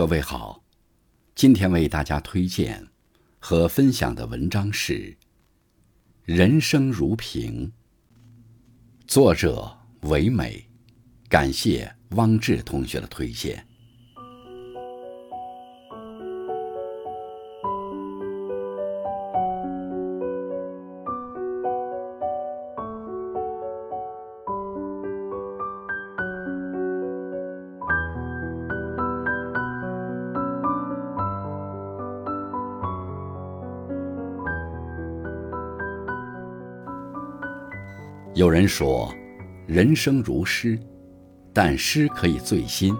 各位好，今天为大家推荐和分享的文章是《人生如平》，作者唯美，感谢汪志同学的推荐。有人说，人生如诗，但诗可以醉心；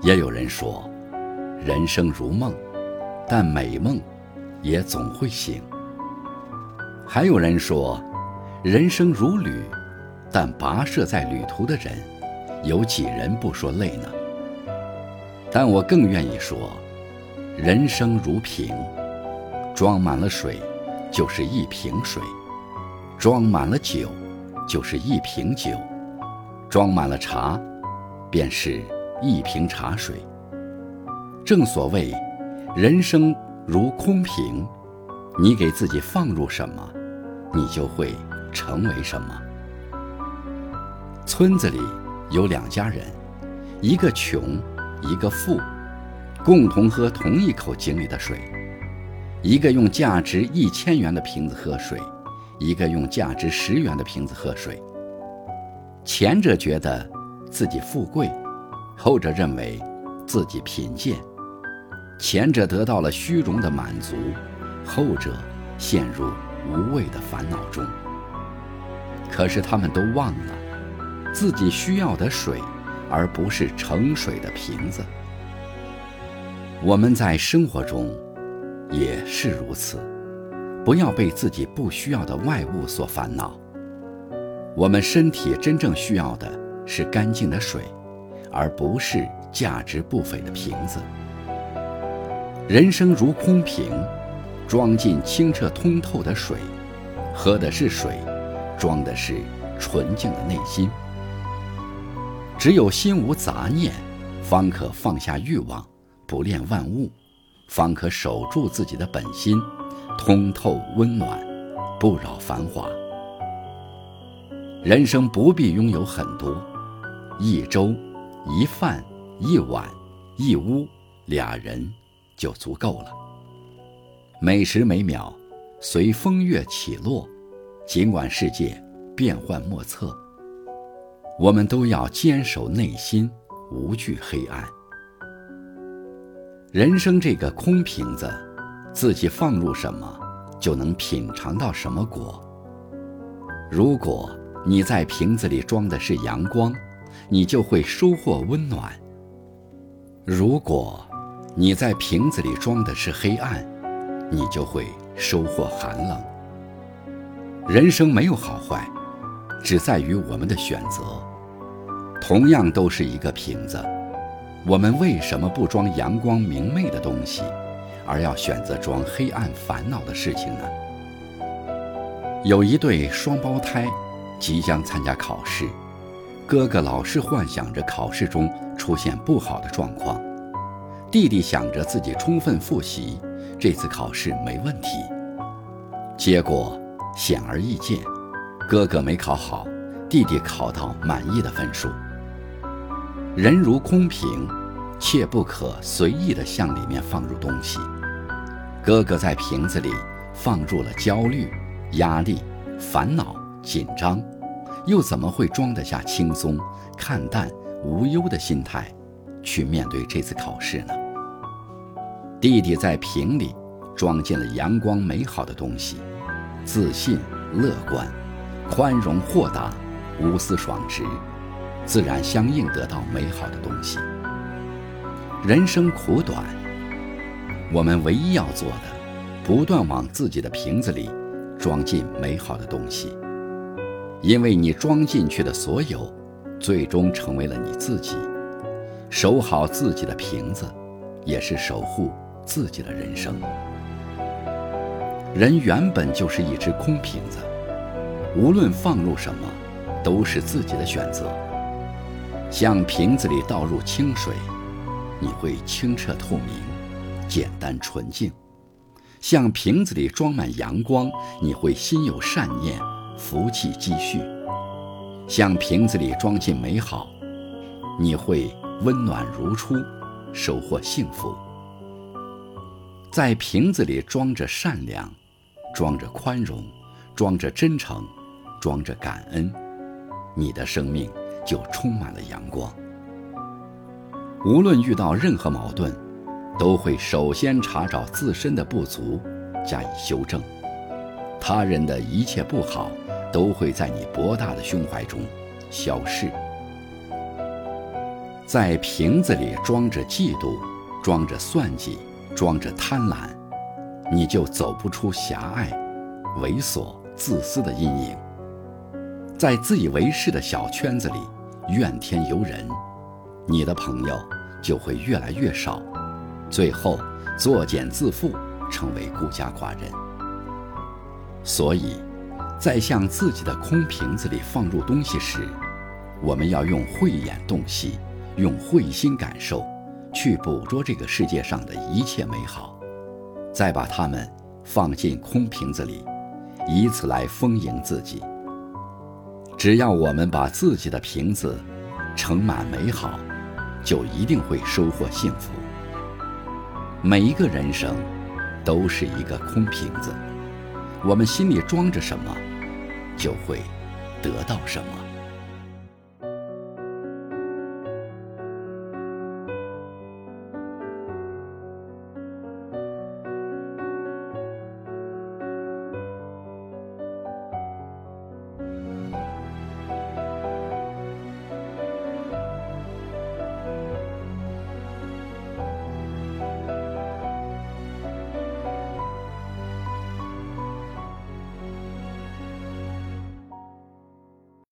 也有人说，人生如梦，但美梦也总会醒。还有人说，人生如旅，但跋涉在旅途的人，有几人不说累呢？但我更愿意说，人生如瓶，装满了水，就是一瓶水；装满了酒。就是一瓶酒，装满了茶，便是一瓶茶水。正所谓，人生如空瓶，你给自己放入什么，你就会成为什么。村子里有两家人，一个穷，一个富，共同喝同一口井里的水，一个用价值一千元的瓶子喝水。一个用价值十元的瓶子喝水，前者觉得自己富贵，后者认为自己贫贱；前者得到了虚荣的满足，后者陷入无谓的烦恼中。可是他们都忘了，自己需要的水，而不是盛水的瓶子。我们在生活中也是如此。不要被自己不需要的外物所烦恼。我们身体真正需要的是干净的水，而不是价值不菲的瓶子。人生如空瓶，装进清澈通透的水，喝的是水，装的是纯净的内心。只有心无杂念，方可放下欲望，不恋万物，方可守住自己的本心。通透温暖，不扰繁华。人生不必拥有很多，一粥、一饭、一碗、一屋、俩人就足够了。每时每秒，随风月起落，尽管世界变幻莫测，我们都要坚守内心，无惧黑暗。人生这个空瓶子。自己放入什么，就能品尝到什么果。如果你在瓶子里装的是阳光，你就会收获温暖；如果你在瓶子里装的是黑暗，你就会收获寒冷。人生没有好坏，只在于我们的选择。同样都是一个瓶子，我们为什么不装阳光明媚的东西？而要选择装黑暗烦恼的事情呢？有一对双胞胎即将参加考试，哥哥老是幻想着考试中出现不好的状况，弟弟想着自己充分复习，这次考试没问题。结果显而易见，哥哥没考好，弟弟考到满意的分数。人如空瓶。切不可随意的向里面放入东西。哥哥在瓶子里放入了焦虑、压力、烦恼、紧张，又怎么会装得下轻松、看淡、无忧的心态，去面对这次考试呢？弟弟在瓶里装进了阳光美好的东西，自信、乐观、宽容、豁达、无私、爽直，自然相应得到美好的东西。人生苦短，我们唯一要做的，不断往自己的瓶子里装进美好的东西，因为你装进去的所有，最终成为了你自己。守好自己的瓶子，也是守护自己的人生。人原本就是一只空瓶子，无论放入什么，都是自己的选择。向瓶子里倒入清水。你会清澈透明，简单纯净；像瓶子里装满阳光，你会心有善念，福气积蓄；像瓶子里装进美好，你会温暖如初，收获幸福。在瓶子里装着善良，装着宽容，装着真诚，装着感恩，你的生命就充满了阳光。无论遇到任何矛盾，都会首先查找自身的不足，加以修正。他人的一切不好，都会在你博大的胸怀中消逝。在瓶子里装着嫉妒，装着算计，装着贪婪，你就走不出狭隘、猥琐、自私的阴影。在自以为是的小圈子里，怨天尤人。你的朋友就会越来越少，最后作茧自缚，成为孤家寡人。所以，在向自己的空瓶子里放入东西时，我们要用慧眼洞悉，用慧心感受，去捕捉这个世界上的一切美好，再把它们放进空瓶子里，以此来丰盈自己。只要我们把自己的瓶子盛满美好。就一定会收获幸福。每一个人生都是一个空瓶子，我们心里装着什么，就会得到什么。